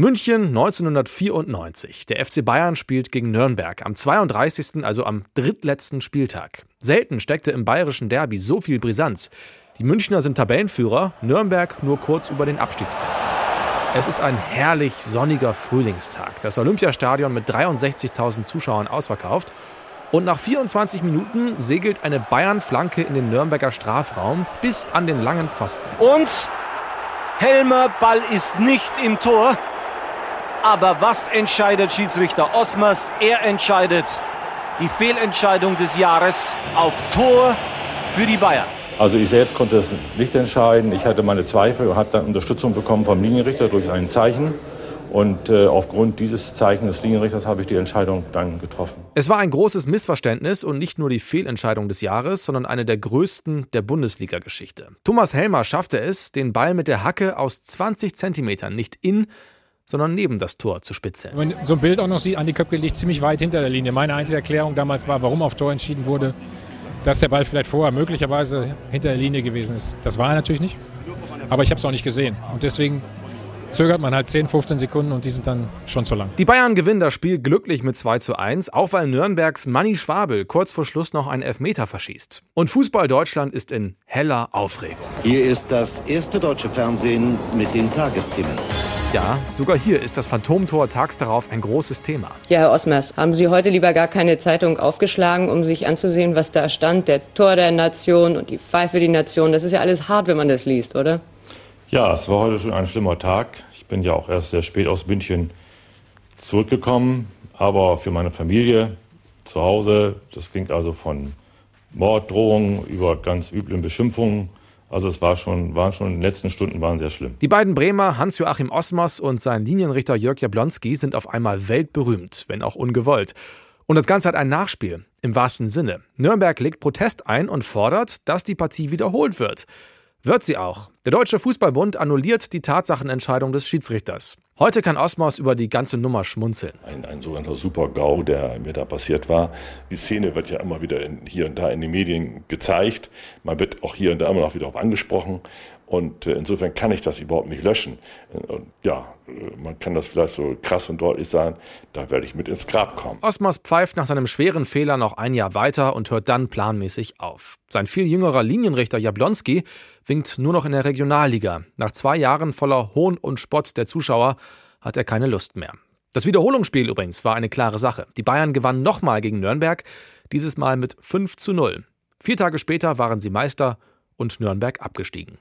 München 1994. Der FC Bayern spielt gegen Nürnberg am 32., also am drittletzten Spieltag. Selten steckte im bayerischen Derby so viel Brisanz. Die Münchner sind Tabellenführer, Nürnberg nur kurz über den Abstiegsplätzen. Es ist ein herrlich sonniger Frühlingstag. Das Olympiastadion mit 63.000 Zuschauern ausverkauft. Und nach 24 Minuten segelt eine Bayern-Flanke in den Nürnberger Strafraum bis an den langen Pfosten. Und Helmer, Ball ist nicht im Tor. Aber was entscheidet Schiedsrichter Osmers? Er entscheidet die Fehlentscheidung des Jahres auf Tor für die Bayern. Also ich selbst konnte es nicht entscheiden. Ich hatte meine Zweifel und habe dann Unterstützung bekommen vom Linienrichter durch ein Zeichen. Und äh, aufgrund dieses Zeichens des Linienrichters habe ich die Entscheidung dann getroffen. Es war ein großes Missverständnis und nicht nur die Fehlentscheidung des Jahres, sondern eine der größten der Bundesliga-Geschichte. Thomas Helmer schaffte es, den Ball mit der Hacke aus 20 Zentimetern nicht in, sondern neben das Tor zu spitzeln. Wenn man so ein Bild auch noch sieht, Andi Köpke liegt ziemlich weit hinter der Linie. Meine einzige Erklärung damals war, warum auf Tor entschieden wurde, dass der Ball vielleicht vorher möglicherweise hinter der Linie gewesen ist. Das war er natürlich nicht, aber ich habe es auch nicht gesehen. Und deswegen zögert man halt 10, 15 Sekunden und die sind dann schon zu lang. Die Bayern gewinnen das Spiel glücklich mit 2 zu 1, auch weil Nürnbergs Manni Schwabel kurz vor Schluss noch einen Elfmeter verschießt. Und Fußball Deutschland ist in heller Aufregung. Hier ist das erste deutsche Fernsehen mit den Tagesthemen. Ja, sogar hier ist das Phantomtor tags darauf ein großes Thema. Ja, Herr Osmers, haben Sie heute lieber gar keine Zeitung aufgeschlagen, um sich anzusehen, was da stand? Der Tor der Nation und die Pfeife die Nation. Das ist ja alles hart, wenn man das liest, oder? Ja, es war heute schon ein schlimmer Tag. Ich bin ja auch erst sehr spät aus München zurückgekommen, aber für meine Familie zu Hause, das ging also von Morddrohungen über ganz üblen Beschimpfungen also es war schon, waren schon, in den letzten Stunden waren sehr schlimm. Die beiden Bremer, Hans-Joachim Osmers und sein Linienrichter Jörg Jablonski, sind auf einmal weltberühmt, wenn auch ungewollt. Und das Ganze hat ein Nachspiel, im wahrsten Sinne. Nürnberg legt Protest ein und fordert, dass die Partie wiederholt wird. Wird sie auch. Der Deutsche Fußballbund annulliert die Tatsachenentscheidung des Schiedsrichters. Heute kann Osmos über die ganze Nummer schmunzeln. Ein, ein sogenannter Super-GAU, der mir da passiert war. Die Szene wird ja immer wieder in, hier und da in den Medien gezeigt. Man wird auch hier und da immer noch wieder darauf angesprochen. Und äh, insofern kann ich das überhaupt nicht löschen. Und ja, äh, man kann das vielleicht so krass und deutlich sagen, da werde ich mit ins Grab kommen. Osmos pfeift nach seinem schweren Fehler noch ein Jahr weiter und hört dann planmäßig auf. Sein viel jüngerer Linienrichter Jablonski winkt nur noch in der Regionalliga. Nach zwei Jahren voller Hohn und Spott der Zuschauer hat er keine Lust mehr. Das Wiederholungsspiel übrigens war eine klare Sache. Die Bayern gewannen nochmal gegen Nürnberg, dieses Mal mit 5 zu 0. Vier Tage später waren sie Meister und Nürnberg abgestiegen.